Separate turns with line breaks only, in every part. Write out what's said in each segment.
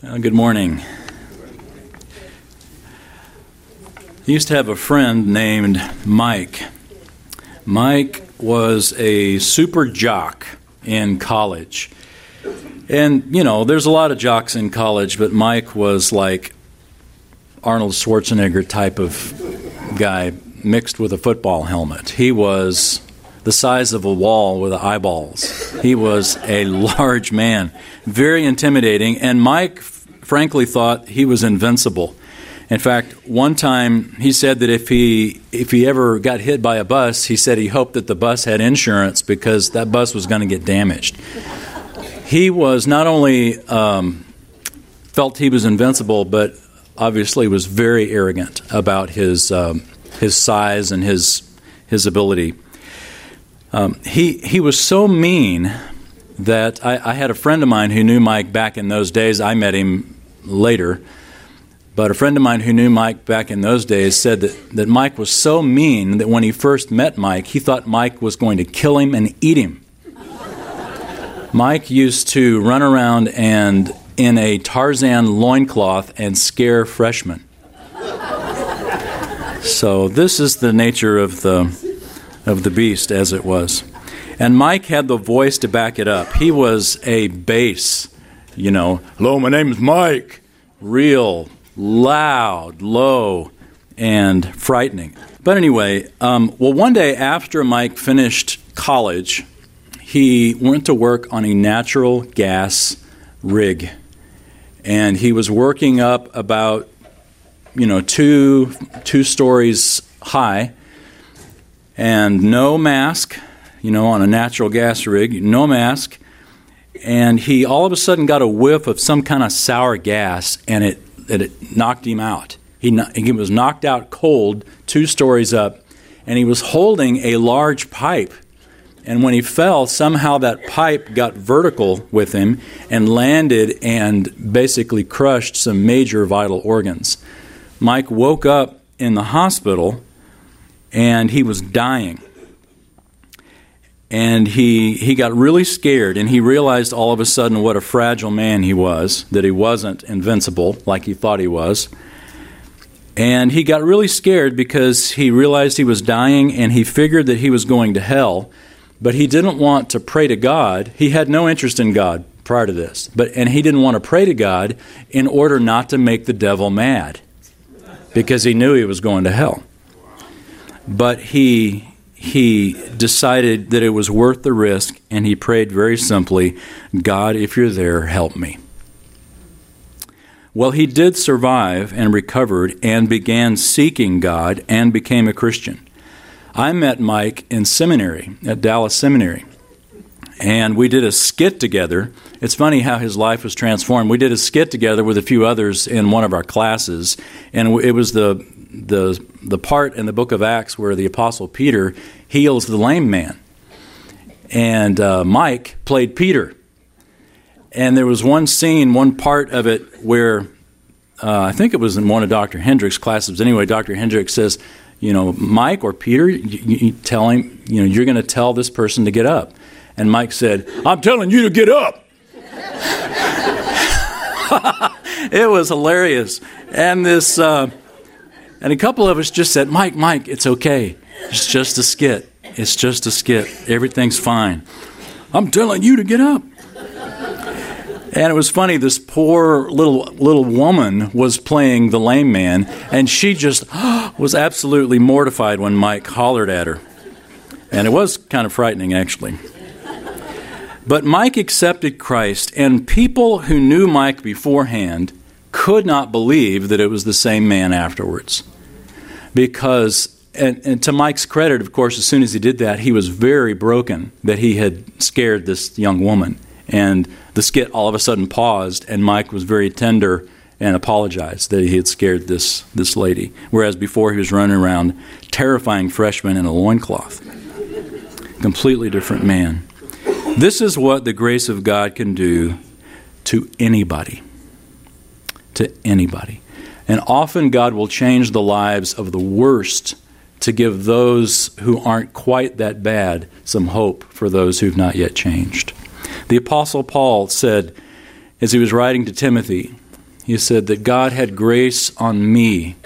Uh, good morning. I used to have a friend named Mike. Mike was a super jock in college. And, you know, there's a lot of jocks in college, but Mike was like Arnold Schwarzenegger type of guy mixed with a football helmet. He was the size of a wall with eyeballs. He was a large man, very intimidating, and Mike frankly thought he was invincible. In fact, one time he said that if he if he ever got hit by a bus, he said he hoped that the bus had insurance because that bus was going to get damaged. He was not only um, felt he was invincible, but obviously was very arrogant about his um, his size and his his ability. Um, he he was so mean that I, I had a friend of mine who knew Mike back in those days. I met him later. But a friend of mine who knew Mike back in those days said that, that Mike was so mean that when he first met Mike, he thought Mike was going to kill him and eat him. Mike used to run around and in a Tarzan loincloth and scare freshmen. So this is the nature of the of the beast as it was. And Mike had the voice to back it up. He was a bass, you know, hello, my name is Mike. Real loud, low, and frightening. But anyway, um, well, one day after Mike finished college, he went to work on a natural gas rig. And he was working up about, you know, two, two stories high, and no mask, you know, on a natural gas rig, no mask. And he all of a sudden got a whiff of some kind of sour gas, and it that it knocked him out. He, he was knocked out cold, two stories up, and he was holding a large pipe. And when he fell, somehow that pipe got vertical with him and landed and basically crushed some major vital organs. Mike woke up in the hospital and he was dying. And he he got really scared and he realized all of a sudden what a fragile man he was that he wasn't invincible like he thought he was. And he got really scared because he realized he was dying and he figured that he was going to hell but he didn't want to pray to God. He had no interest in God prior to this but and he didn't want to pray to God in order not to make the devil mad because he knew he was going to hell but he he decided that it was worth the risk and he prayed very simply, God, if you're there, help me. Well, he did survive and recovered and began seeking God and became a Christian. I met Mike in seminary, at Dallas Seminary, and we did a skit together. It's funny how his life was transformed. We did a skit together with a few others in one of our classes, and it was the the the part in the book of Acts where the apostle Peter heals the lame man, and uh, Mike played Peter. And there was one scene, one part of it where uh, I think it was in one of Dr. Hendricks' classes. Anyway, Dr. Hendricks says, you know, Mike or Peter, you, you tell him, you know, you're going to tell this person to get up. And Mike said, I'm telling you to get up. it was hilarious. And this. Uh, and a couple of us just said, Mike, Mike, it's okay. It's just a skit. It's just a skit. Everything's fine. I'm telling you to get up. And it was funny. This poor little little woman was playing the lame man, and she just was absolutely mortified when Mike hollered at her. And it was kind of frightening, actually. But Mike accepted Christ, and people who knew Mike beforehand could not believe that it was the same man afterwards. Because, and, and, to Mike's credit, of course, as soon as he did that, he was very broken that he had scared this young woman. And the skit all of a sudden paused, and Mike was very tender and apologized that he had scared this, this lady. Whereas before he was running around terrifying freshmen in a loincloth. Completely different man. This is what the grace of God can do to anybody to anybody. And often God will change the lives of the worst to give those who aren't quite that bad some hope for those who've not yet changed. The Apostle Paul said, as he was writing to Timothy, He said that God had grace on me,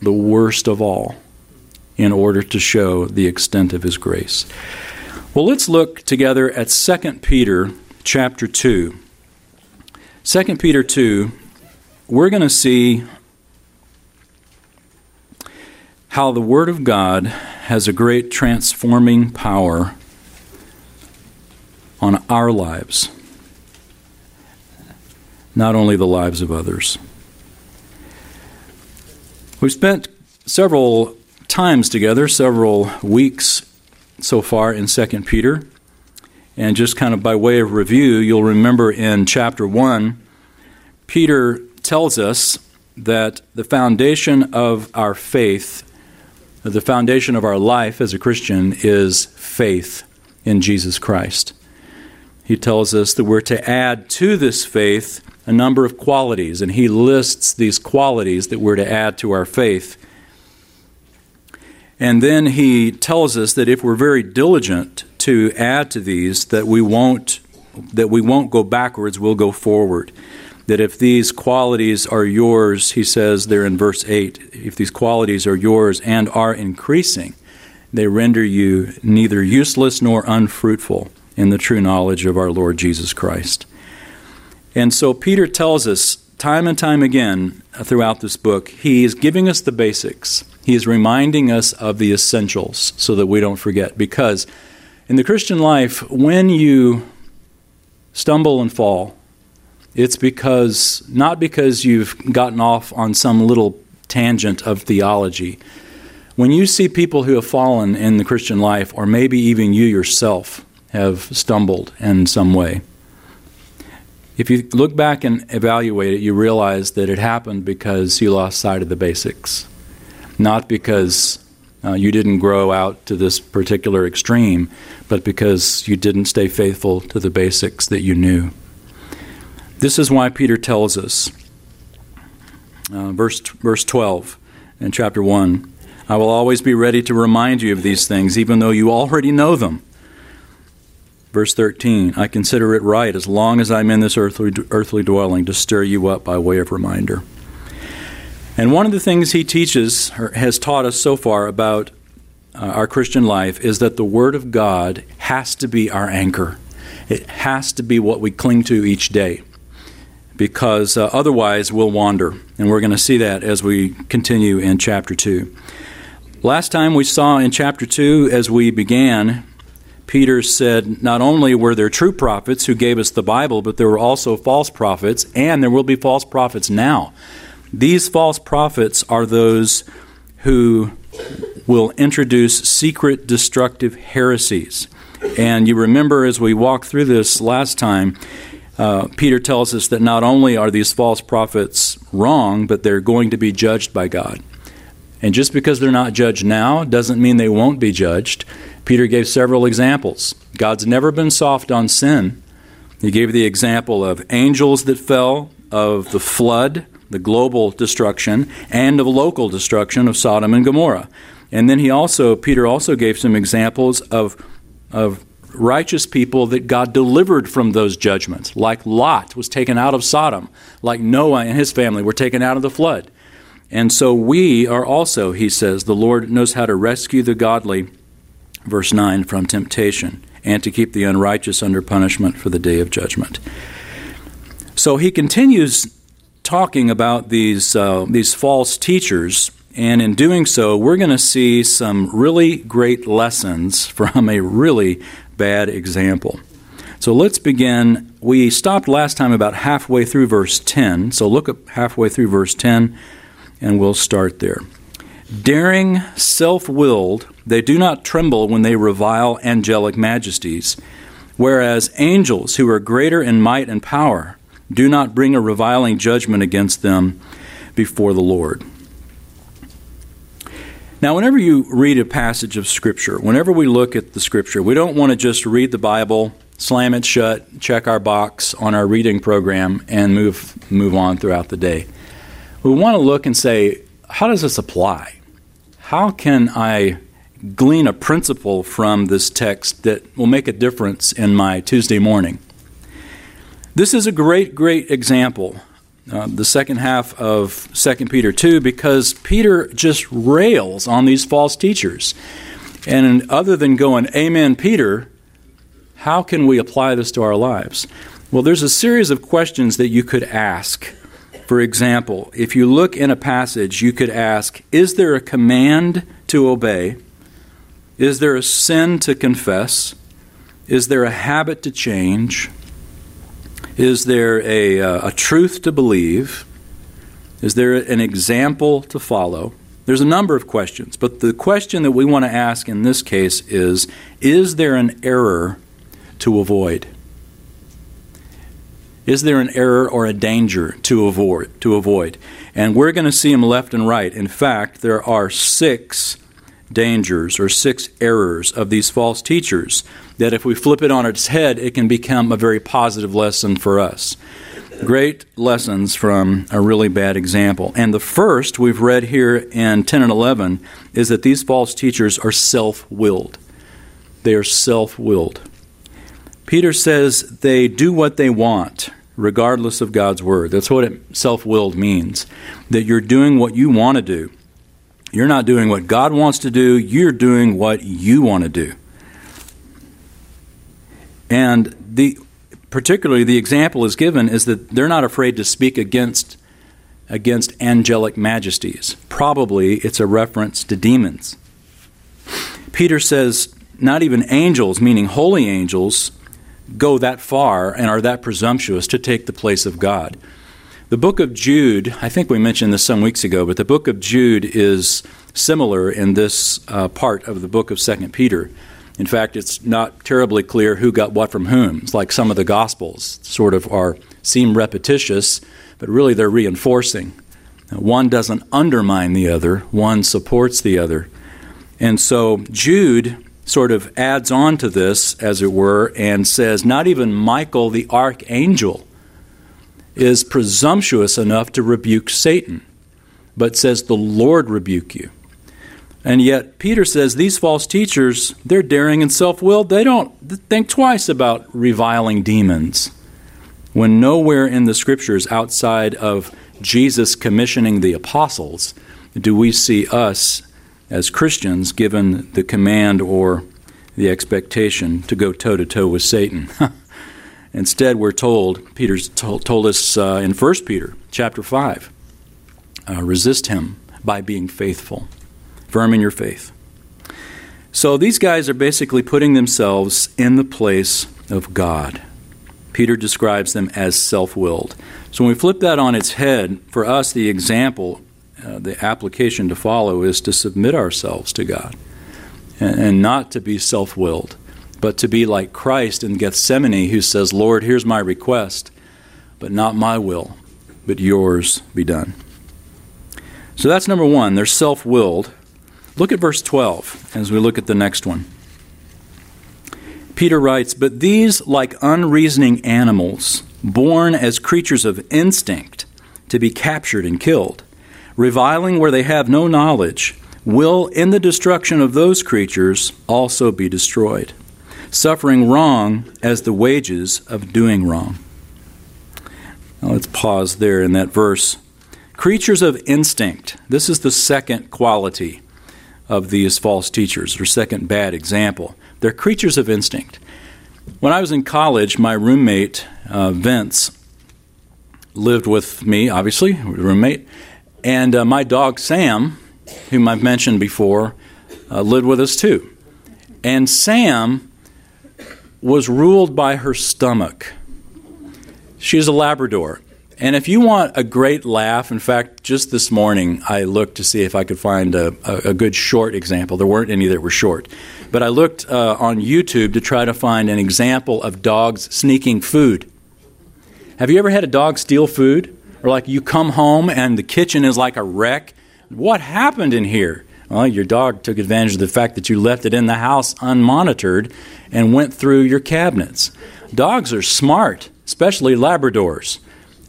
the worst of all, in order to show the extent of his grace. Well, let's look together at 2 Peter chapter 2. 2 Peter 2, we're going to see how the Word of God has a great transforming power on our lives, not only the lives of others. We've spent several times together, several weeks so far in 2 Peter. And just kind of by way of review, you'll remember in chapter 1, Peter tells us that the foundation of our faith the foundation of our life as a Christian is faith in Jesus Christ. He tells us that we're to add to this faith a number of qualities, and he lists these qualities that we're to add to our faith. And then he tells us that if we're very diligent to add to these, that we won't that we won't go backwards, we'll go forward that if these qualities are yours, he says there in verse 8, if these qualities are yours and are increasing, they render you neither useless nor unfruitful in the true knowledge of our Lord Jesus Christ. And so Peter tells us time and time again throughout this book, he is giving us the basics. He is reminding us of the essentials so that we don't forget. Because in the Christian life, when you stumble and fall, it's because, not because you've gotten off on some little tangent of theology. When you see people who have fallen in the Christian life, or maybe even you yourself have stumbled in some way, if you look back and evaluate it, you realize that it happened because you lost sight of the basics, not because uh, you didn't grow out to this particular extreme, but because you didn't stay faithful to the basics that you knew. This is why Peter tells us, uh, verse, verse 12 in chapter 1 I will always be ready to remind you of these things, even though you already know them. Verse 13 I consider it right, as long as I'm in this earthly, earthly dwelling, to stir you up by way of reminder. And one of the things he teaches, or has taught us so far about uh, our Christian life, is that the Word of God has to be our anchor. It has to be what we cling to each day because uh, otherwise we'll wander. And we're going to see that as we continue in chapter 2. Last time we saw in chapter 2, as we began, Peter said not only were there true prophets who gave us the Bible, but there were also false prophets, and there will be false prophets now. These false prophets are those who will introduce secret destructive heresies. And you remember as we walked through this last time, uh, Peter tells us that not only are these false prophets wrong, but they're going to be judged by God. And just because they're not judged now doesn't mean they won't be judged. Peter gave several examples. God's never been soft on sin. He gave the example of angels that fell, of the flood, the global destruction, and of local destruction of Sodom and Gomorrah. And then he also, Peter also gave some examples of, of righteous people that God delivered from those judgments, like Lot was taken out of Sodom, like Noah and his family were taken out of the flood. And so we are also, he says, the Lord knows how to rescue the godly, verse 9, from temptation, and to keep the unrighteous under punishment for the day of judgment. So he continues talking about these, uh, these false teachers and in doing so, we're going to see some really great lessons from a really bad example. So let's begin. We stopped last time about halfway through verse 10. So look up halfway through verse 10, and we'll start there. Daring, self willed, they do not tremble when they revile angelic majesties, whereas angels, who are greater in might and power, do not bring a reviling judgment against them before the Lord. Now, whenever you read a passage of Scripture, whenever we look at the Scripture, we don't want to just read the Bible, slam it shut, check our box on our reading program, and move, move on throughout the day. We want to look and say, how does this apply? How can I glean a principle from this text that will make a difference in my Tuesday morning? This is a great, great example uh, the second half of 2 Peter 2 because Peter just rails on these false teachers. And other than going, Amen, Peter, how can we apply this to our lives? Well, there's a series of questions that you could ask. For example, if you look in a passage, you could ask Is there a command to obey? Is there a sin to confess? Is there a habit to change? Is there a, uh, a truth to believe? Is there an example to follow? There's a number of questions, but the question that we want to ask in this case is Is there an error to avoid? Is there an error or a danger to avoid? To avoid? And we're going to see them left and right. In fact, there are six dangers or six errors of these false teachers that if we flip it on its head, it can become a very positive lesson for us. Great lessons from a really bad example. And the first we've read here in 10 and 11 is that these false teachers are self willed. They are self willed. Peter says they do what they want, regardless of God's word. That's what self willed means. That you're doing what you want to do. You're not doing what God wants to do, you're doing what you want to do. And the particularly the example is given is that they're not afraid to speak against against angelic majesties. Probably it's a reference to demons. Peter says not even angels, meaning holy angels, go that far and are that presumptuous to take the place of God. The book of Jude, I think we mentioned this some weeks ago, but the book of Jude is similar in this uh, part of the book of 2 Peter. In fact, it's not terribly clear who got what from whom. It's like some of the Gospels sort of are seem repetitious, but really they're reinforcing. One doesn't undermine the other, one supports the other. And so Jude sort of adds on to this, as it were, and says, Not even Michael the archangel is presumptuous enough to rebuke Satan, but says, The Lord rebuke you. And yet, Peter says these false teachers, they're daring and self willed. They don't think twice about reviling demons. When nowhere in the scriptures outside of Jesus commissioning the apostles do we see us as Christians given the command or the expectation to go toe to toe with Satan. Instead, we're told, Peter's told, told us uh, in 1 Peter chapter 5, uh, resist him by being faithful firm in your faith. So these guys are basically putting themselves in the place of God. Peter describes them as self willed. So when we flip that on its head, for us, the example, uh, the application to follow is to submit ourselves to God and, and not to be self willed, but to be like Christ in Gethsemane, who says, Lord, here's my request, but not my will, but yours be done. So that's number one. They're self willed. Look at verse 12 as we look at the next one. Peter writes, But these, like unreasoning animals, born as creatures of instinct, to be captured and killed, reviling where they have no knowledge, will, in the destruction of those creatures, also be destroyed, suffering wrong as the wages of doing wrong. Now let's pause there in that verse. Creatures of instinct. This is the second quality of these false teachers, or second bad example. They're creatures of instinct. When I was in college, my roommate, uh, Vince, lived with me, obviously, roommate, and uh, my dog, Sam, whom I've mentioned before, uh, lived with us too. And Sam was ruled by her stomach. She's a Labrador. And if you want a great laugh, in fact, just this morning I looked to see if I could find a, a, a good short example. There weren't any that were short. But I looked uh, on YouTube to try to find an example of dogs sneaking food. Have you ever had a dog steal food? Or like you come home and the kitchen is like a wreck? What happened in here? Well, your dog took advantage of the fact that you left it in the house unmonitored and went through your cabinets. Dogs are smart, especially Labradors.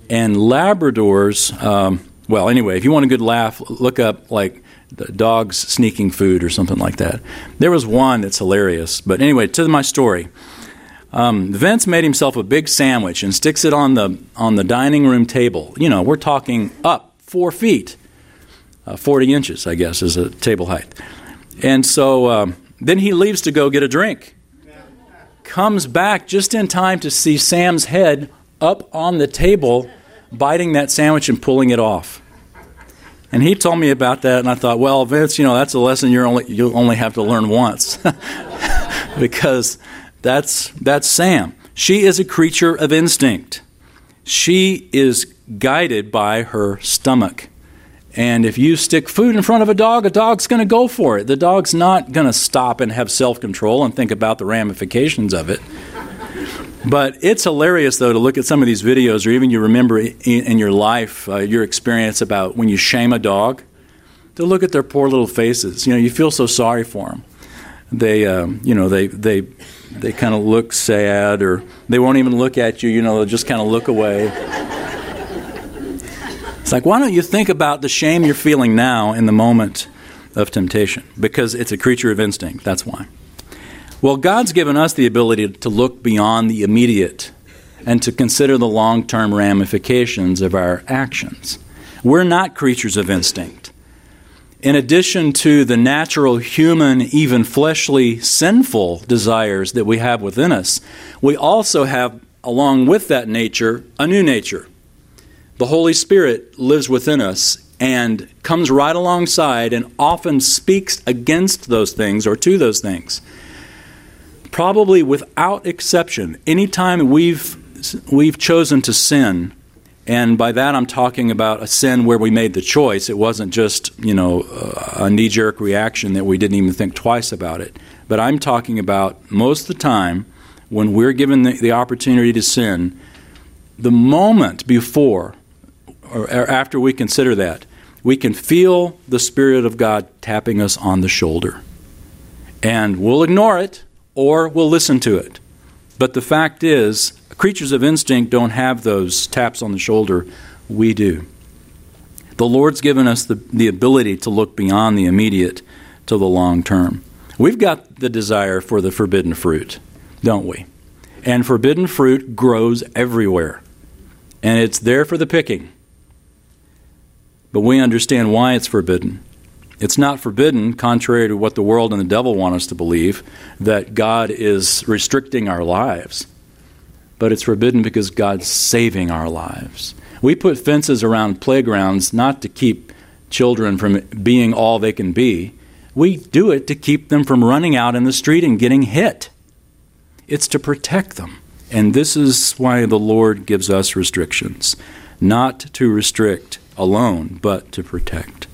And Labradors, um, well, anyway, if you want a good laugh, look up like dogs sneaking food or something like that. There was one that's hilarious. But anyway, to my story. Um, Vince made himself a big sandwich and sticks it on the on the dining room table. You know, we're talking up four feet, uh, forty inches, I guess, is a table height. And so um, then he leaves to go get a drink. Comes back just in time to see Sam's head up on the table, biting that sandwich and pulling it off. And he told me about that, and I thought, well, Vince, you know, that's a lesson you only you only have to learn once, because that's that's Sam. She is a creature of instinct. She is guided by her stomach. And if you stick food in front of a dog, a dog's going to go for it. The dog's not going to stop and have self control and think about the ramifications of it. But it's hilarious, though, to look at some of these videos, or even you remember in, your life uh, your experience about when you shame a dog, to look at their poor little faces. You know, you feel so sorry for them. They, um, you know, they they they kind of look sad, or they won't even look at you. You know, they'll just kind of look away. It's like, why don't you think about the shame you're feeling now in the moment of temptation? Because it's a creature of instinct. That's why. Well, God's given us the ability to look beyond the immediate and to consider the long term ramifications of our actions. We're not creatures of instinct. In addition to the natural, human, even fleshly, sinful desires that we have within us, we also have, along with that nature, a new nature the Holy Spirit lives within us and comes right alongside and often speaks against those things or to those things. Probably without exception, anytime we've we've chosen to sin, and by that I'm talking about a sin where we made the choice. It wasn't just, you know, a knee jerk reaction that we didn't even think twice about it. But I'm talking about most of the time when we're given the, the opportunity to sin, the moment before or after we consider that, we can feel the Spirit of God tapping us on the shoulder. And we'll ignore it or we'll listen to it. But the fact is, creatures of instinct don't have those taps on the shoulder. We do. The Lord's given us the, the ability to look beyond the immediate to the long term. We've got the desire for the forbidden fruit, don't we? And forbidden fruit grows everywhere. And it's there for the picking but we understand why it's forbidden. It's not forbidden, contrary to what the world and the devil want us to believe, that God is restricting our lives. But it's forbidden because God's saving our lives. We put fences around playgrounds not to keep children from being all they can be. We do it to keep them from running out in the street and getting hit. It's to protect them. And this is why the Lord gives us restrictions, not to restrict alone, but to protect.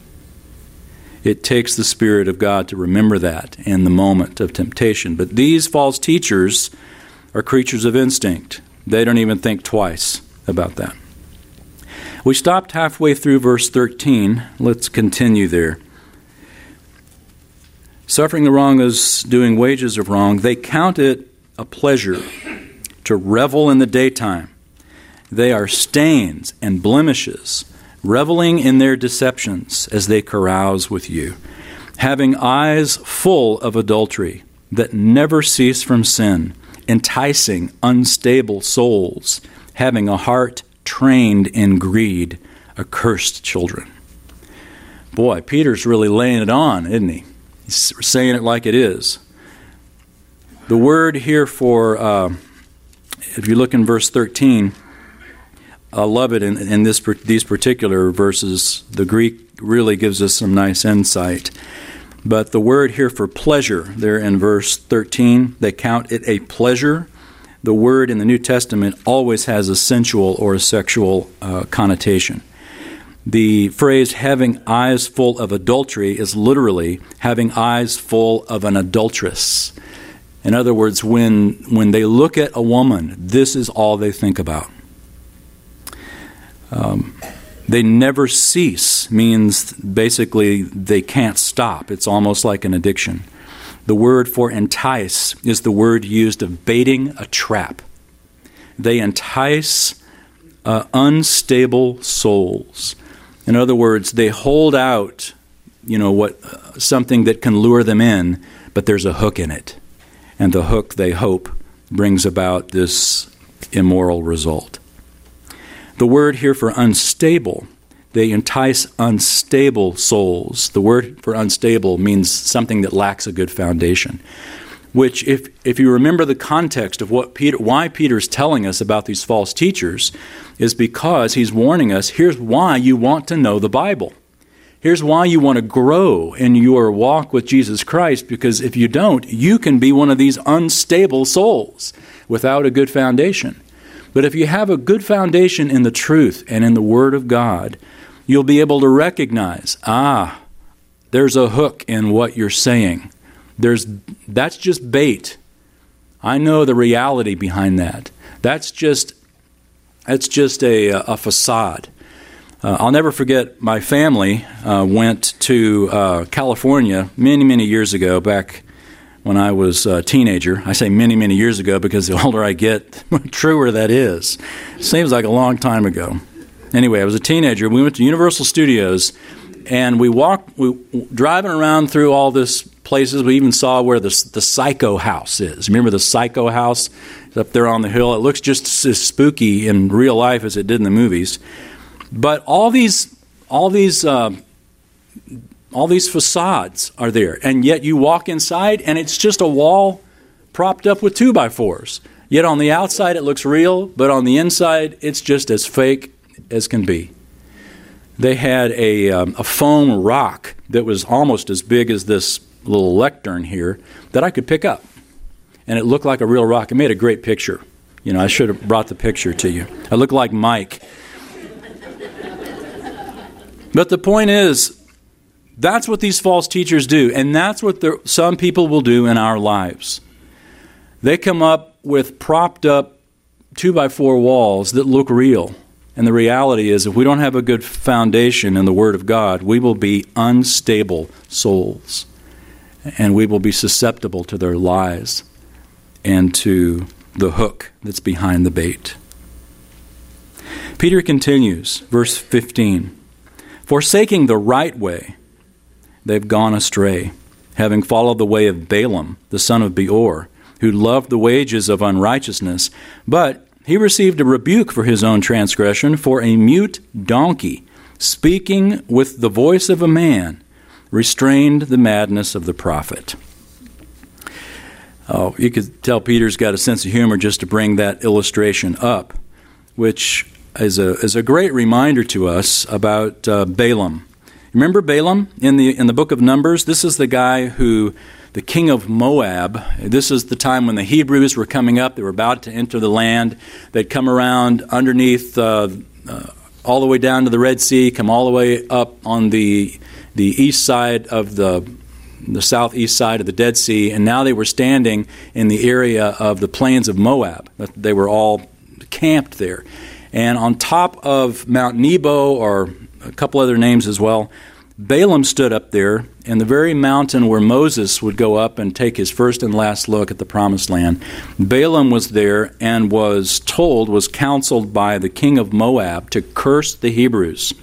It takes the Spirit of God to remember that in the moment of temptation. But these false teachers are creatures of instinct. They don't even think twice about that. We stopped halfway through verse 13. Let's continue there. Suffering the wrong is doing wages of wrong. They count it a pleasure to revel in the daytime. They are stains and blemishes reveling in their deceptions as they carouse with you, having eyes full of adultery that never cease from sin, enticing unstable souls, having a heart trained in greed, accursed children. Boy, Peter's really laying it on, isn't he? He's saying it like it is. The word here for, uh, if you look in verse 13, I love it in, in this, these particular verses. The Greek really gives us some nice insight. But the word here for pleasure, there in verse 13, they count it a pleasure. The word in the New Testament always has a sensual or a sexual uh, connotation. The phrase having eyes full of adultery is literally having eyes full of an adulteress. In other words, when, when they look at a woman, this is all they think about. Um, they never cease means basically they can't stop. It's almost like an addiction. The word for entice is the word used of baiting a trap. They entice uh, unstable souls. In other words, they hold out, you know, what uh, something that can lure them in, but there's a hook in it, and the hook they hope brings about this immoral result. The word here for unstable, they entice unstable souls. The word for unstable means something that lacks a good foundation. Which, if, if you remember the context of what Peter, why Peter's telling us about these false teachers, is because he's warning us here's why you want to know the Bible. Here's why you want to grow in your walk with Jesus Christ, because if you don't, you can be one of these unstable souls without a good foundation. But if you have a good foundation in the truth and in the Word of God, you'll be able to recognize ah, there's a hook in what you're saying. There's, that's just bait. I know the reality behind that. That's just, that's just a, a facade. Uh, I'll never forget my family uh, went to uh, California many, many years ago, back when I was a teenager. I say many, many years ago because the older I get, the truer that is. Seems like a long time ago. Anyway, I was a teenager. We went to Universal Studios and we walked, we driving around through all this places. We even saw where the, the Psycho House is. Remember the Psycho House? It's up there on the hill. It looks just as spooky in real life as it did in the movies. But all these, all these, uh, all these facades are there, and yet you walk inside, and it's just a wall propped up with two by fours. Yet on the outside it looks real, but on the inside it's just as fake as can be. They had a, um, a foam rock that was almost as big as this little lectern here that I could pick up. And it looked like a real rock. It made a great picture. You know, I should have brought the picture to you. I look like Mike but the point is, that's what these false teachers do, and that's what some people will do in our lives. They come up with propped up two by four walls that look real. And the reality is, if we don't have a good foundation in the Word of God, we will be unstable souls. And we will be susceptible to their lies and to the hook that's behind the bait. Peter continues, verse 15. Forsaking the right way, they've gone astray, having followed the way of Balaam, the son of Beor, who loved the wages of unrighteousness, but he received a rebuke for his own transgression, for a mute donkey, speaking with the voice of a man, restrained the madness of the prophet. Oh, you could tell Peter's got a sense of humor just to bring that illustration up, which is a, is a great reminder to us about uh, Balaam. Remember Balaam in the, in the book of Numbers? This is the guy who, the king of Moab, this is the time when the Hebrews were coming up. They were about to enter the land. They'd come around underneath, uh, uh, all the way down to the Red Sea, come all the way up on the, the east side of the, the southeast side of the Dead Sea, and now they were standing in the area of the plains of Moab. They were all camped there. And on top of Mount Nebo, or a couple other names as well, Balaam stood up there in the very mountain where Moses would go up and take his first and last look at the promised land. Balaam was there and was told, was counseled by the king of Moab to curse the Hebrews,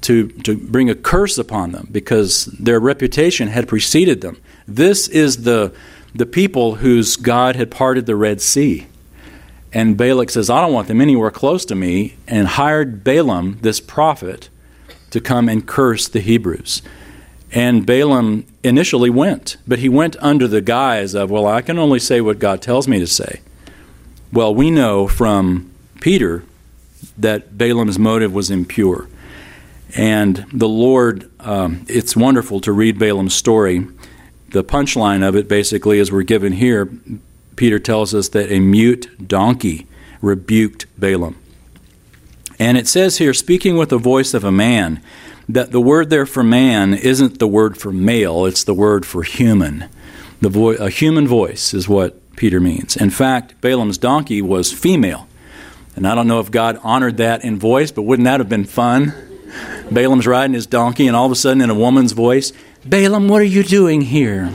to, to bring a curse upon them because their reputation had preceded them. This is the, the people whose God had parted the Red Sea. And Balak says, I don't want them anywhere close to me, and hired Balaam, this prophet, to come and curse the Hebrews. And Balaam initially went, but he went under the guise of, well, I can only say what God tells me to say. Well, we know from Peter that Balaam's motive was impure. And the Lord, um, it's wonderful to read Balaam's story. The punchline of it basically, as we're given here, Peter tells us that a mute donkey rebuked Balaam. And it says here, speaking with the voice of a man, that the word there for man isn't the word for male, it's the word for human. The vo- a human voice is what Peter means. In fact, Balaam's donkey was female. And I don't know if God honored that in voice, but wouldn't that have been fun? Balaam's riding his donkey, and all of a sudden, in a woman's voice, Balaam, what are you doing here?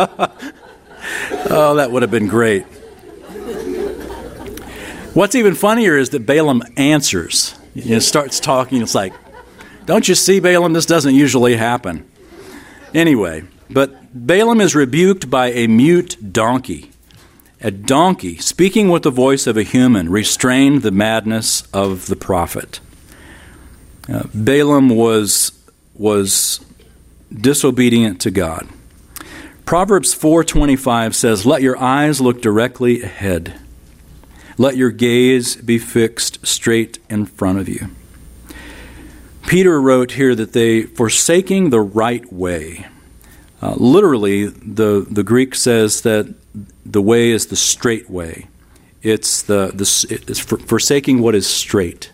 oh, that would have been great. What's even funnier is that Balaam answers. Know, starts talking. It's like, don't you see, Balaam? This doesn't usually happen. Anyway, but Balaam is rebuked by a mute donkey. A donkey, speaking with the voice of a human, restrained the madness of the prophet. Uh, Balaam was, was disobedient to God. Proverbs 4:25 says, "Let your eyes look directly ahead. Let your gaze be fixed straight in front of you." Peter wrote here that they forsaking the right way. Uh, literally, the, the Greek says that the way is the straight way. It's the, the it's for, forsaking what is straight,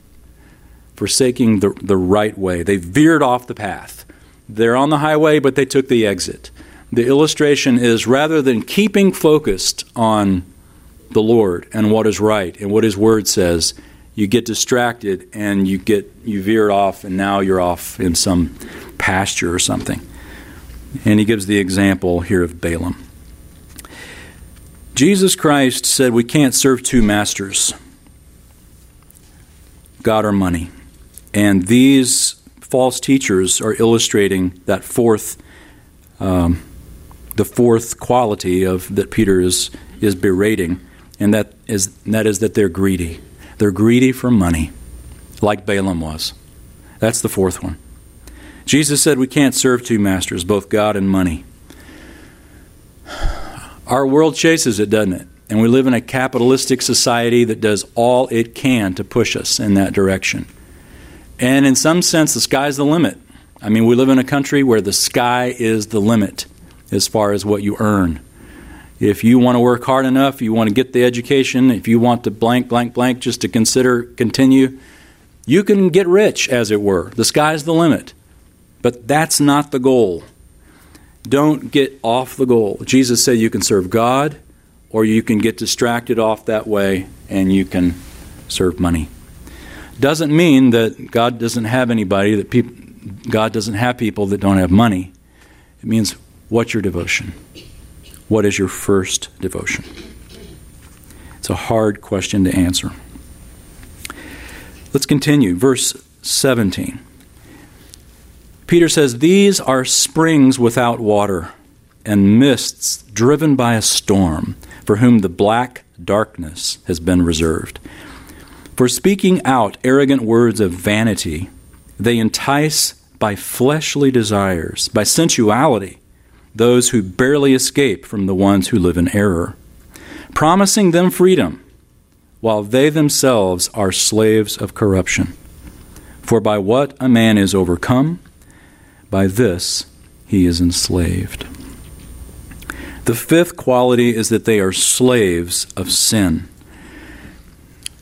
forsaking the, the right way. They veered off the path. They're on the highway, but they took the exit. The illustration is rather than keeping focused on the Lord and what is right and what His Word says, you get distracted and you get you veer off, and now you're off in some pasture or something. And he gives the example here of Balaam. Jesus Christ said we can't serve two masters God or money. And these false teachers are illustrating that fourth, um, the fourth quality of that Peter is is berating, and that is that is that they're greedy. They're greedy for money, like Balaam was. That's the fourth one. Jesus said we can't serve two masters, both God and money. Our world chases it, doesn't it? And we live in a capitalistic society that does all it can to push us in that direction. And in some sense, the sky's the limit. I mean, we live in a country where the sky is the limit as far as what you earn. If you want to work hard enough, you want to get the education, if you want to blank, blank, blank just to consider continue, you can get rich, as it were. The sky's the limit. But that's not the goal. Don't get off the goal. Jesus said you can serve God or you can get distracted off that way and you can serve money. Doesn't mean that God doesn't have anybody that people God doesn't have people that don't have money. It means what's your devotion? What is your first devotion? It's a hard question to answer. Let's continue. Verse 17. Peter says, These are springs without water, and mists driven by a storm, for whom the black darkness has been reserved. For speaking out arrogant words of vanity, they entice by fleshly desires, by sensuality, those who barely escape from the ones who live in error, promising them freedom, while they themselves are slaves of corruption. For by what a man is overcome, by this, he is enslaved. The fifth quality is that they are slaves of sin.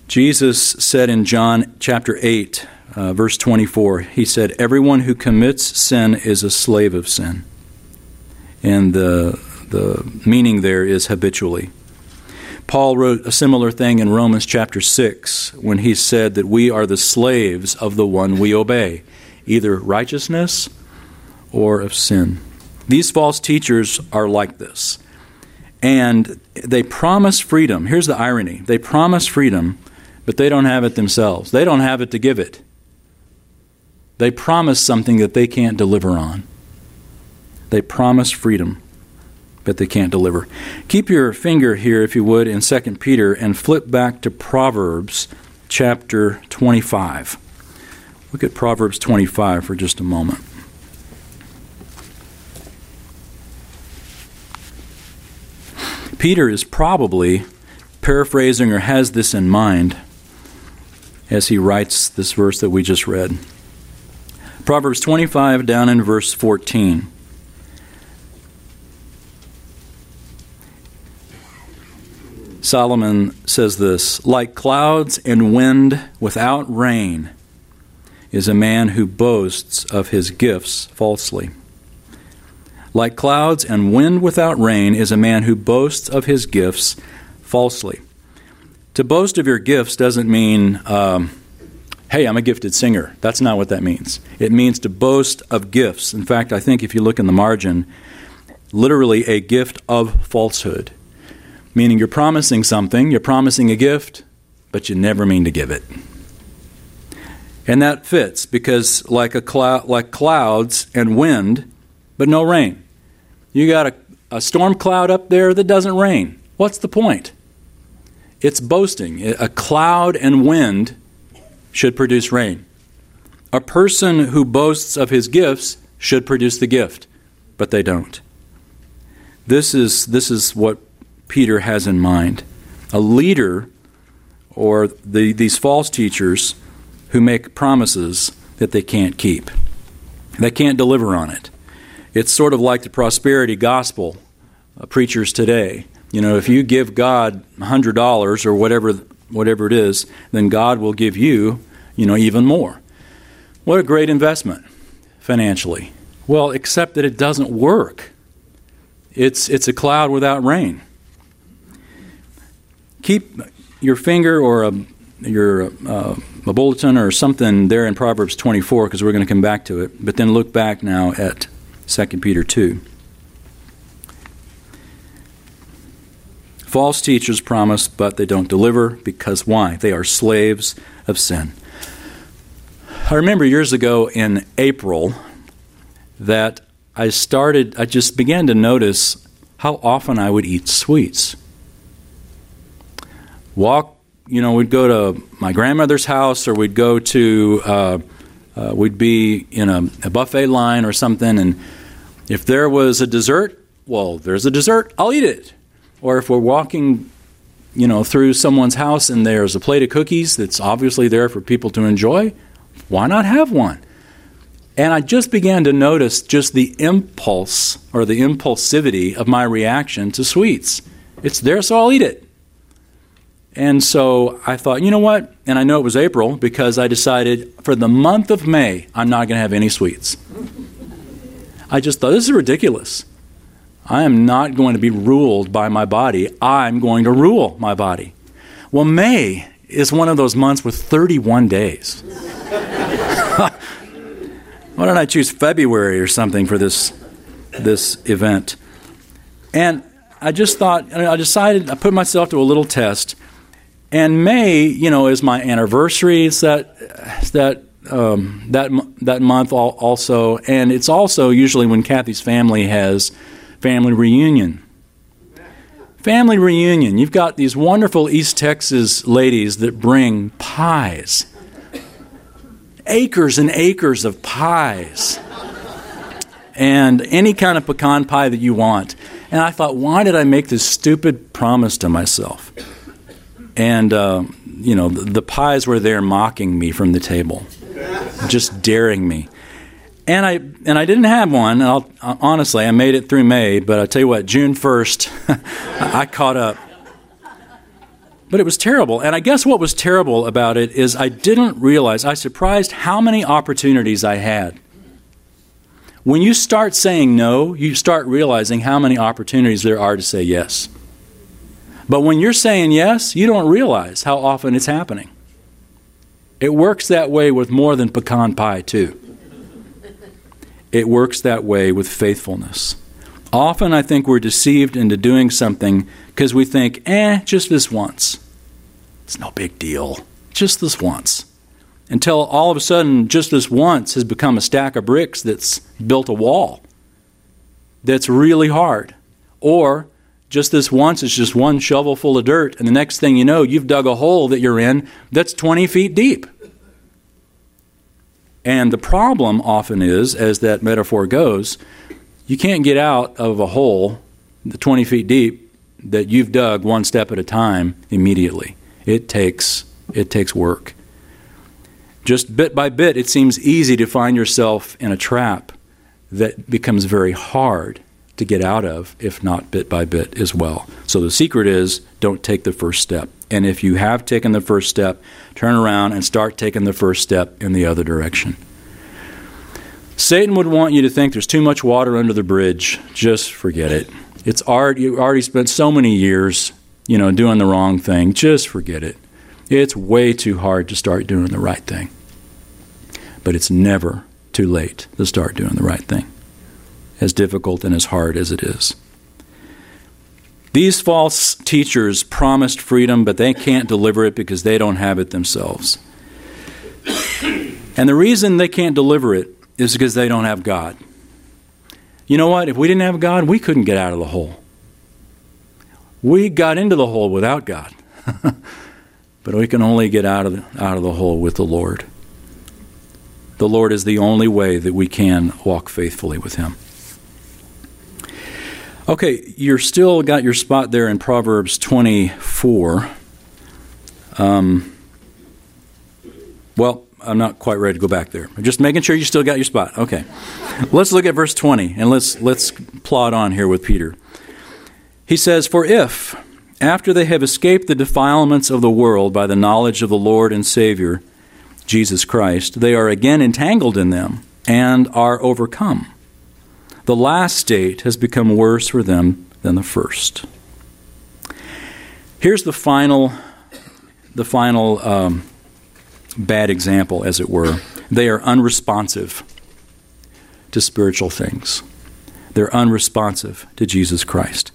Jesus said in John chapter 8, uh, verse 24, he said, Everyone who commits sin is a slave of sin. And the, the meaning there is habitually. Paul wrote a similar thing in Romans chapter 6 when he said that we are the slaves of the one we obey, either righteousness or of sin. These false teachers are like this. And they promise freedom. Here's the irony they promise freedom, but they don't have it themselves. They don't have it to give it. They promise something that they can't deliver on. They promise freedom, but they can't deliver. Keep your finger here, if you would, in 2 Peter and flip back to Proverbs chapter 25. Look at Proverbs 25 for just a moment. Peter is probably paraphrasing or has this in mind as he writes this verse that we just read. Proverbs 25, down in verse 14. Solomon says this Like clouds and wind without rain is a man who boasts of his gifts falsely. Like clouds and wind without rain is a man who boasts of his gifts falsely. To boast of your gifts doesn't mean, um, hey, I'm a gifted singer. That's not what that means. It means to boast of gifts. In fact, I think if you look in the margin, literally a gift of falsehood, meaning you're promising something, you're promising a gift, but you never mean to give it. And that fits because, like, a clou- like clouds and wind, but no rain. You got a, a storm cloud up there that doesn't rain. What's the point? It's boasting. A cloud and wind should produce rain. A person who boasts of his gifts should produce the gift, but they don't. This is, this is what Peter has in mind. A leader or the, these false teachers who make promises that they can't keep. They can't deliver on it. It's sort of like the prosperity gospel uh, preachers today. You know, if you give God $100 or whatever whatever it is, then God will give you, you know, even more. What a great investment financially. Well, except that it doesn't work. It's it's a cloud without rain. Keep your finger or a, your uh, a bulletin or something there in Proverbs 24 because we're going to come back to it. But then look back now at 2 Peter 2. False teachers promise, but they don't deliver because why? They are slaves of sin. I remember years ago in April that I started, I just began to notice how often I would eat sweets. Walk, you know, we'd go to my grandmother's house or we'd go to, uh, uh, we'd be in a, a buffet line or something, and if there was a dessert, well, there's a dessert, I'll eat it. Or if we're walking, you know, through someone's house and there's a plate of cookies that's obviously there for people to enjoy, why not have one? And I just began to notice just the impulse or the impulsivity of my reaction to sweets. It's there, so I'll eat it. And so I thought, you know what? And I know it was April because I decided for the month of May, I'm not going to have any sweets. I just thought, this is ridiculous. I am not going to be ruled by my body. I'm going to rule my body. Well, May is one of those months with 31 days. Why don't I choose February or something for this this event? And I just thought I decided I put myself to a little test. And May, you know, is my anniversary. It's that that um, that that month also, and it's also usually when Kathy's family has family reunion. Family reunion. You've got these wonderful East Texas ladies that bring pies. Acres and acres of pies. And any kind of pecan pie that you want. And I thought, why did I make this stupid promise to myself? And, uh, you know, the, the pies were there mocking me from the table, just daring me and I and I didn't have one. I'll, honestly, I made it through May, but I tell you what, June first, I caught up. But it was terrible, and I guess what was terrible about it is I didn't realize. I surprised how many opportunities I had. When you start saying no, you start realizing how many opportunities there are to say yes. But when you're saying yes, you don't realize how often it's happening. It works that way with more than pecan pie, too. It works that way with faithfulness. Often I think we're deceived into doing something because we think, eh, just this once. It's no big deal. Just this once. Until all of a sudden, just this once has become a stack of bricks that's built a wall that's really hard. Or just this once it's just one shovel full of dirt, and the next thing you know, you've dug a hole that you're in that's 20 feet deep. And the problem often is, as that metaphor goes, you can't get out of a hole the 20 feet deep that you've dug one step at a time immediately. It takes it takes work. Just bit by bit, it seems easy to find yourself in a trap that becomes very hard to get out of, if not bit by bit as well. So the secret is don't take the first step. And if you have taken the first step, turn around and start taking the first step in the other direction. Satan would want you to think there's too much water under the bridge. Just forget it. It's art. You already spent so many years, you know, doing the wrong thing. Just forget it. It's way too hard to start doing the right thing. But it's never too late to start doing the right thing as difficult and as hard as it is. These false teachers promised freedom, but they can't deliver it because they don't have it themselves. And the reason they can't deliver it is because they don't have God. You know what? If we didn't have God, we couldn't get out of the hole. We got into the hole without God. but we can only get out of the, out of the hole with the Lord. The Lord is the only way that we can walk faithfully with Him. Okay, you're still got your spot there in Proverbs 24. Um, well, I'm not quite ready to go back there. Just making sure you still got your spot. Okay. Let's look at verse 20 and let's let's plod on here with Peter. He says, "For if after they have escaped the defilements of the world by the knowledge of the Lord and Savior Jesus Christ, they are again entangled in them and are overcome." The last state has become worse for them than the first. Here's the final, the final um, bad example, as it were. They are unresponsive to spiritual things. They're unresponsive to Jesus Christ.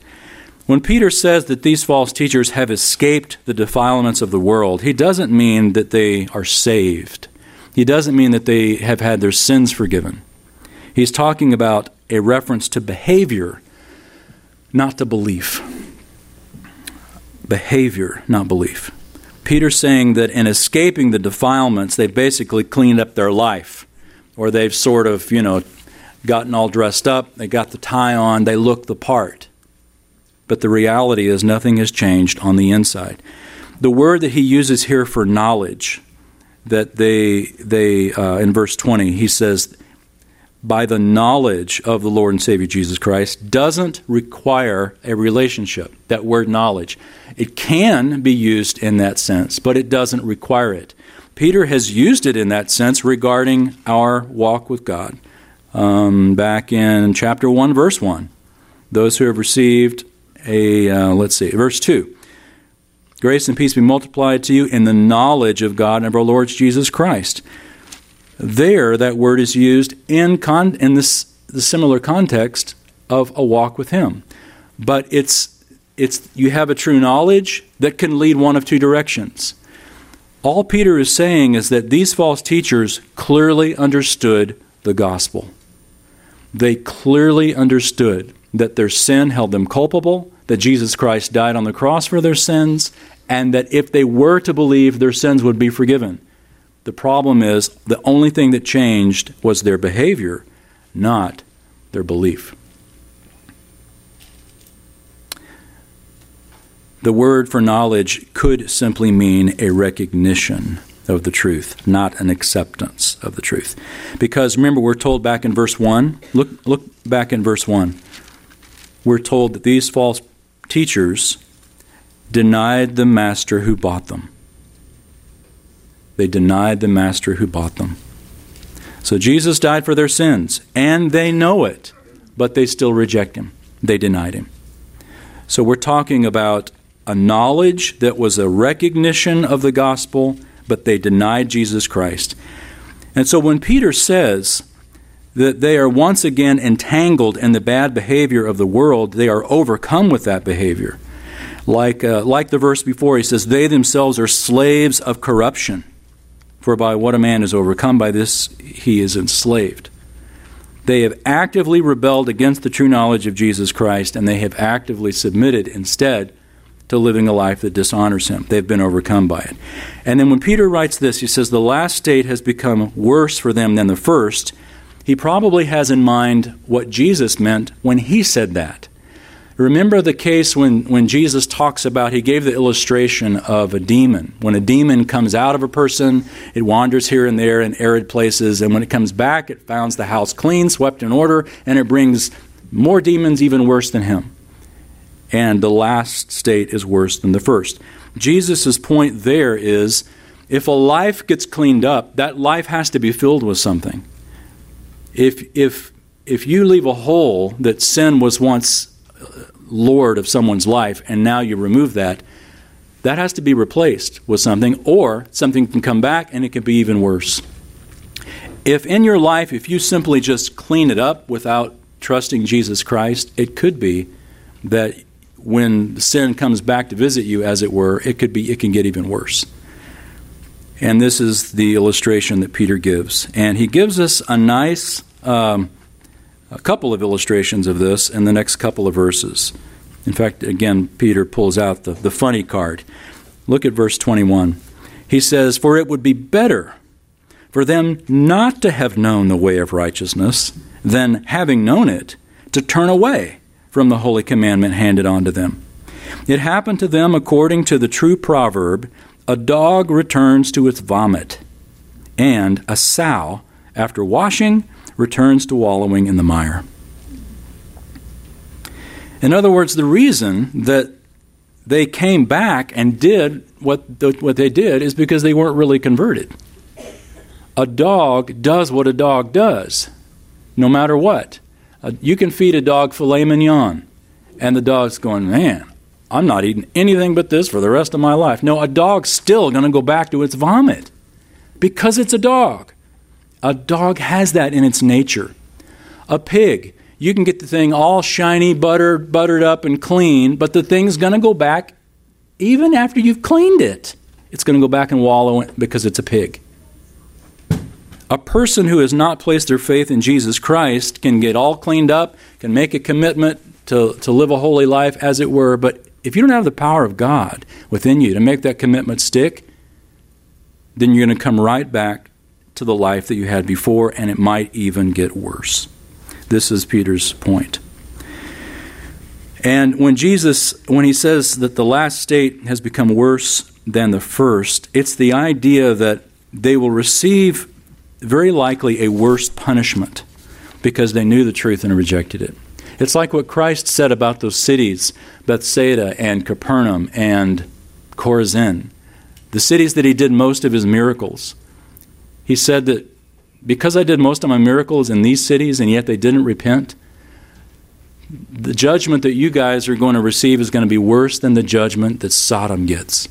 When Peter says that these false teachers have escaped the defilements of the world, he doesn't mean that they are saved. He doesn't mean that they have had their sins forgiven. He's talking about a reference to behavior, not to belief. Behavior, not belief. Peter's saying that in escaping the defilements, they've basically cleaned up their life, or they've sort of, you know, gotten all dressed up, they got the tie on, they look the part. But the reality is, nothing has changed on the inside. The word that he uses here for knowledge, that they, they uh, in verse 20, he says, by the knowledge of the Lord and Savior Jesus Christ doesn't require a relationship. That word knowledge. It can be used in that sense, but it doesn't require it. Peter has used it in that sense regarding our walk with God. Um, back in chapter 1, verse 1. Those who have received a, uh, let's see, verse 2. Grace and peace be multiplied to you in the knowledge of God and of our Lord Jesus Christ. There, that word is used in, con- in this, the similar context of a walk with Him. But it's, it's, you have a true knowledge that can lead one of two directions. All Peter is saying is that these false teachers clearly understood the gospel. They clearly understood that their sin held them culpable, that Jesus Christ died on the cross for their sins, and that if they were to believe, their sins would be forgiven. The problem is the only thing that changed was their behavior, not their belief. The word for knowledge could simply mean a recognition of the truth, not an acceptance of the truth. Because remember, we're told back in verse 1, look, look back in verse 1, we're told that these false teachers denied the master who bought them. They denied the master who bought them. So Jesus died for their sins, and they know it, but they still reject him. They denied him. So we're talking about a knowledge that was a recognition of the gospel, but they denied Jesus Christ. And so when Peter says that they are once again entangled in the bad behavior of the world, they are overcome with that behavior. Like, uh, like the verse before, he says, They themselves are slaves of corruption. For by what a man is overcome by this, he is enslaved. They have actively rebelled against the true knowledge of Jesus Christ, and they have actively submitted instead to living a life that dishonors him. They've been overcome by it. And then when Peter writes this, he says, The last state has become worse for them than the first. He probably has in mind what Jesus meant when he said that. Remember the case when, when Jesus talks about, he gave the illustration of a demon. When a demon comes out of a person, it wanders here and there in arid places, and when it comes back, it finds the house clean, swept in order, and it brings more demons even worse than him. And the last state is worse than the first. Jesus' point there is if a life gets cleaned up, that life has to be filled with something. If, if, if you leave a hole that sin was once Lord of someone's life, and now you remove that, that has to be replaced with something, or something can come back and it can be even worse. If in your life, if you simply just clean it up without trusting Jesus Christ, it could be that when sin comes back to visit you, as it were, it could be it can get even worse. And this is the illustration that Peter gives, and he gives us a nice um, a couple of illustrations of this in the next couple of verses. In fact, again, Peter pulls out the, the funny card. Look at verse 21. He says, For it would be better for them not to have known the way of righteousness than, having known it, to turn away from the holy commandment handed on to them. It happened to them according to the true proverb a dog returns to its vomit, and a sow, after washing, returns to wallowing in the mire. In other words, the reason that they came back and did what, the, what they did is because they weren't really converted. A dog does what a dog does, no matter what. Uh, you can feed a dog filet mignon, and the dog's going, man, I'm not eating anything but this for the rest of my life. No, a dog's still going to go back to its vomit because it's a dog. A dog has that in its nature. A pig, you can get the thing all shiny, buttered, buttered up, and clean, but the thing's going to go back even after you've cleaned it. It's going to go back and wallow because it's a pig. A person who has not placed their faith in Jesus Christ can get all cleaned up, can make a commitment to, to live a holy life, as it were, but if you don't have the power of God within you to make that commitment stick, then you're going to come right back to the life that you had before, and it might even get worse. This is Peter's point. And when Jesus, when he says that the last state has become worse than the first, it's the idea that they will receive very likely a worse punishment because they knew the truth and rejected it. It's like what Christ said about those cities, Bethsaida and Capernaum and Chorazin, the cities that he did most of his miracles. He said that because I did most of my miracles in these cities and yet they didn't repent, the judgment that you guys are going to receive is going to be worse than the judgment that Sodom gets.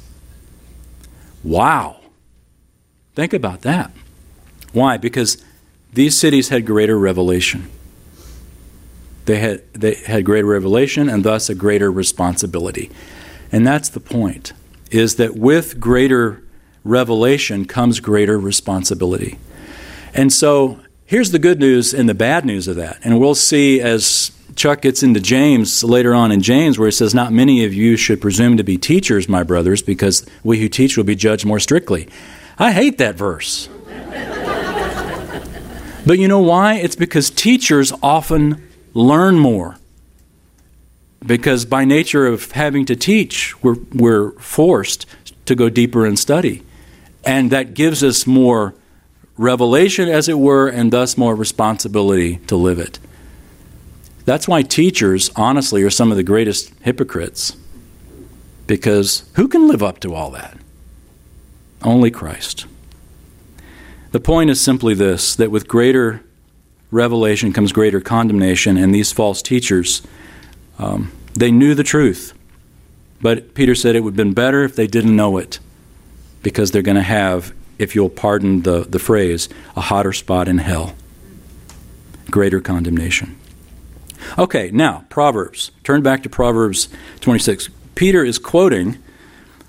Wow. Think about that. Why? Because these cities had greater revelation. They had, they had greater revelation and thus a greater responsibility. And that's the point, is that with greater revelation comes greater responsibility. And so here's the good news and the bad news of that. And we'll see as Chuck gets into James later on in James, where he says, Not many of you should presume to be teachers, my brothers, because we who teach will be judged more strictly. I hate that verse. but you know why? It's because teachers often learn more. Because by nature of having to teach, we're, we're forced to go deeper and study. And that gives us more revelation, as it were, and thus more responsibility to live it. That's why teachers, honestly, are some of the greatest hypocrites. Because who can live up to all that? Only Christ. The point is simply this that with greater revelation comes greater condemnation, and these false teachers, um, they knew the truth. But Peter said it would have been better if they didn't know it, because they're going to have, if you'll pardon the, the phrase, a hotter spot in hell. Greater condemnation. Okay, now, Proverbs. Turn back to Proverbs 26. Peter is quoting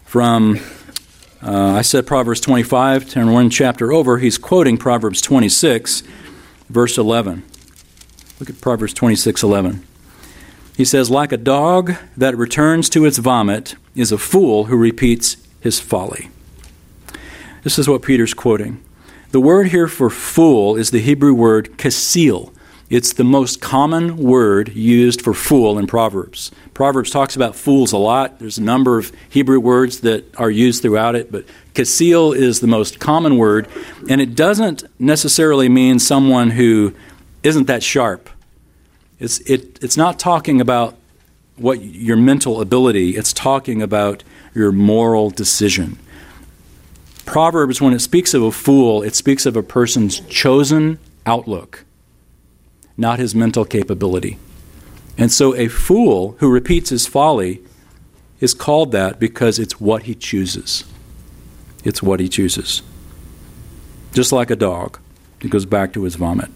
from, uh, I said Proverbs 25, turn one chapter over. He's quoting Proverbs 26 verse 11. Look at Proverbs 26 11. He says, Like a dog that returns to its vomit is a fool who repeats his folly. This is what Peter's quoting. The word here for fool is the Hebrew word kasil. It's the most common word used for fool in Proverbs. Proverbs talks about fools a lot. There's a number of Hebrew words that are used throughout it, but kasil is the most common word, and it doesn't necessarily mean someone who isn't that sharp. It's, it, it's not talking about what your mental ability, it's talking about your moral decision. Proverbs, when it speaks of a fool, it speaks of a person's chosen outlook not his mental capability. And so a fool who repeats his folly is called that because it's what he chooses. It's what he chooses. Just like a dog, it goes back to his vomit.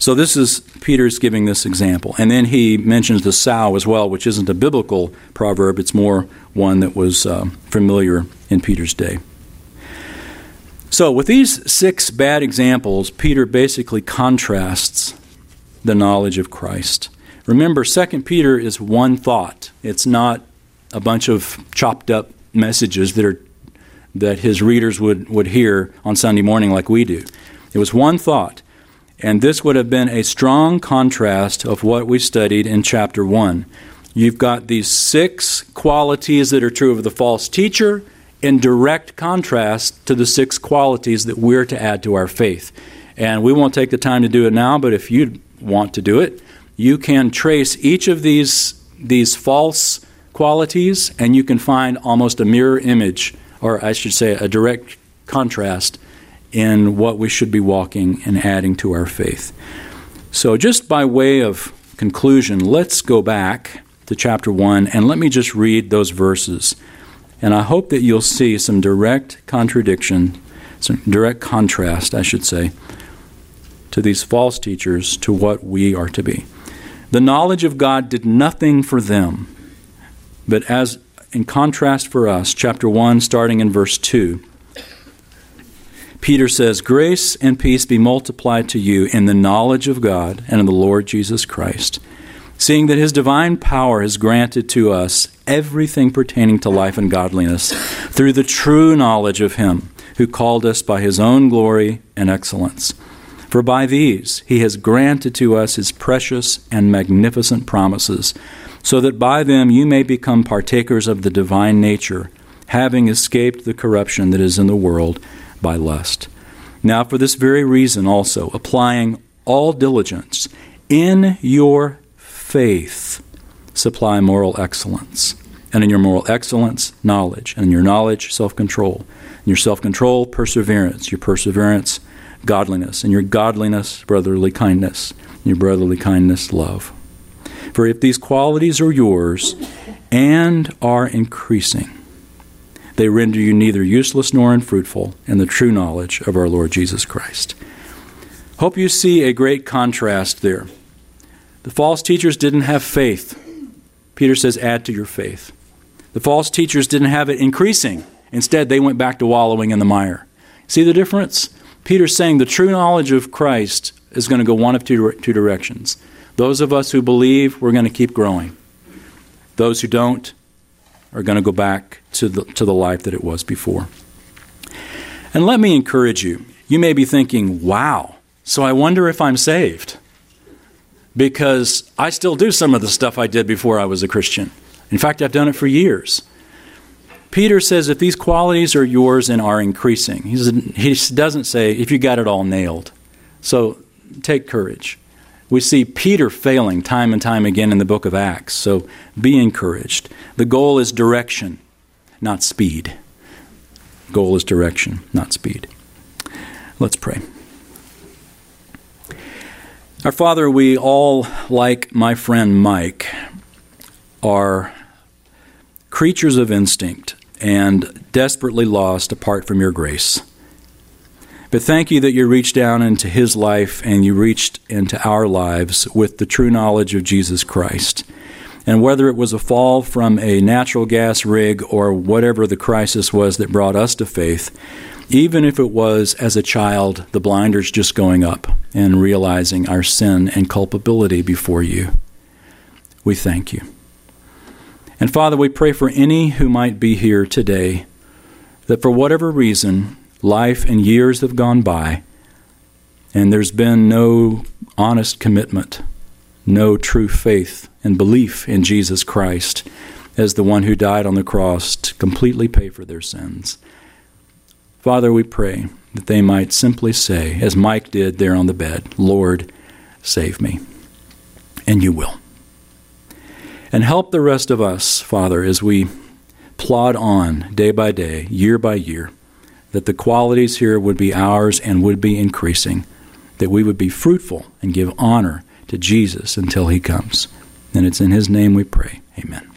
So this is Peter's giving this example. And then he mentions the sow as well, which isn't a biblical proverb, it's more one that was uh, familiar in Peter's day. So, with these six bad examples, Peter basically contrasts the knowledge of Christ. Remember, 2 Peter is one thought. It's not a bunch of chopped up messages that are that his readers would, would hear on Sunday morning like we do. It was one thought. And this would have been a strong contrast of what we studied in chapter 1. You've got these six qualities that are true of the false teacher in direct contrast to the six qualities that we're to add to our faith. And we won't take the time to do it now, but if you want to do it, you can trace each of these, these false qualities and you can find almost a mirror image, or I should say, a direct contrast in what we should be walking and adding to our faith. So, just by way of conclusion, let's go back to chapter 1 and let me just read those verses. And I hope that you'll see some direct contradiction, some direct contrast, I should say, to these false teachers to what we are to be. The knowledge of God did nothing for them, but as in contrast for us, chapter 1, starting in verse 2, Peter says, Grace and peace be multiplied to you in the knowledge of God and of the Lord Jesus Christ, seeing that his divine power has granted to us everything pertaining to life and godliness through the true knowledge of him who called us by his own glory and excellence. For by these he has granted to us his precious and magnificent promises, so that by them you may become partakers of the divine nature, having escaped the corruption that is in the world by lust. Now, for this very reason also, applying all diligence, in your faith, supply moral excellence. And in your moral excellence, knowledge. And in your knowledge, self control. In your self control, perseverance. Your perseverance, godliness. And your godliness, brotherly kindness. Your brotherly kindness, love. For if these qualities are yours and are increasing, they render you neither useless nor unfruitful in the true knowledge of our Lord Jesus Christ. Hope you see a great contrast there. The false teachers didn't have faith. Peter says, add to your faith. The false teachers didn't have it increasing. Instead, they went back to wallowing in the mire. See the difference? Peter's saying the true knowledge of Christ is going to go one of two, two directions. Those of us who believe, we're going to keep growing. Those who don't are going to go back to the, to the life that it was before. And let me encourage you. You may be thinking, wow, so I wonder if I'm saved. Because I still do some of the stuff I did before I was a Christian. In fact, I've done it for years. Peter says if these qualities are yours and are increasing, he doesn't say if you got it all nailed. So take courage. We see Peter failing time and time again in the book of Acts, so be encouraged. The goal is direction, not speed. Goal is direction, not speed. Let's pray. Our Father, we all, like my friend Mike, are creatures of instinct and desperately lost apart from your grace. But thank you that you reached down into his life and you reached into our lives with the true knowledge of Jesus Christ. And whether it was a fall from a natural gas rig or whatever the crisis was that brought us to faith, even if it was as a child, the blinders just going up and realizing our sin and culpability before you, we thank you. And Father, we pray for any who might be here today that for whatever reason life and years have gone by, and there's been no honest commitment, no true faith and belief in Jesus Christ as the one who died on the cross to completely pay for their sins. Father, we pray that they might simply say, as Mike did there on the bed, Lord, save me. And you will. And help the rest of us, Father, as we plod on day by day, year by year that the qualities here would be ours and would be increasing, that we would be fruitful and give honor to Jesus until he comes. And it's in his name we pray. Amen.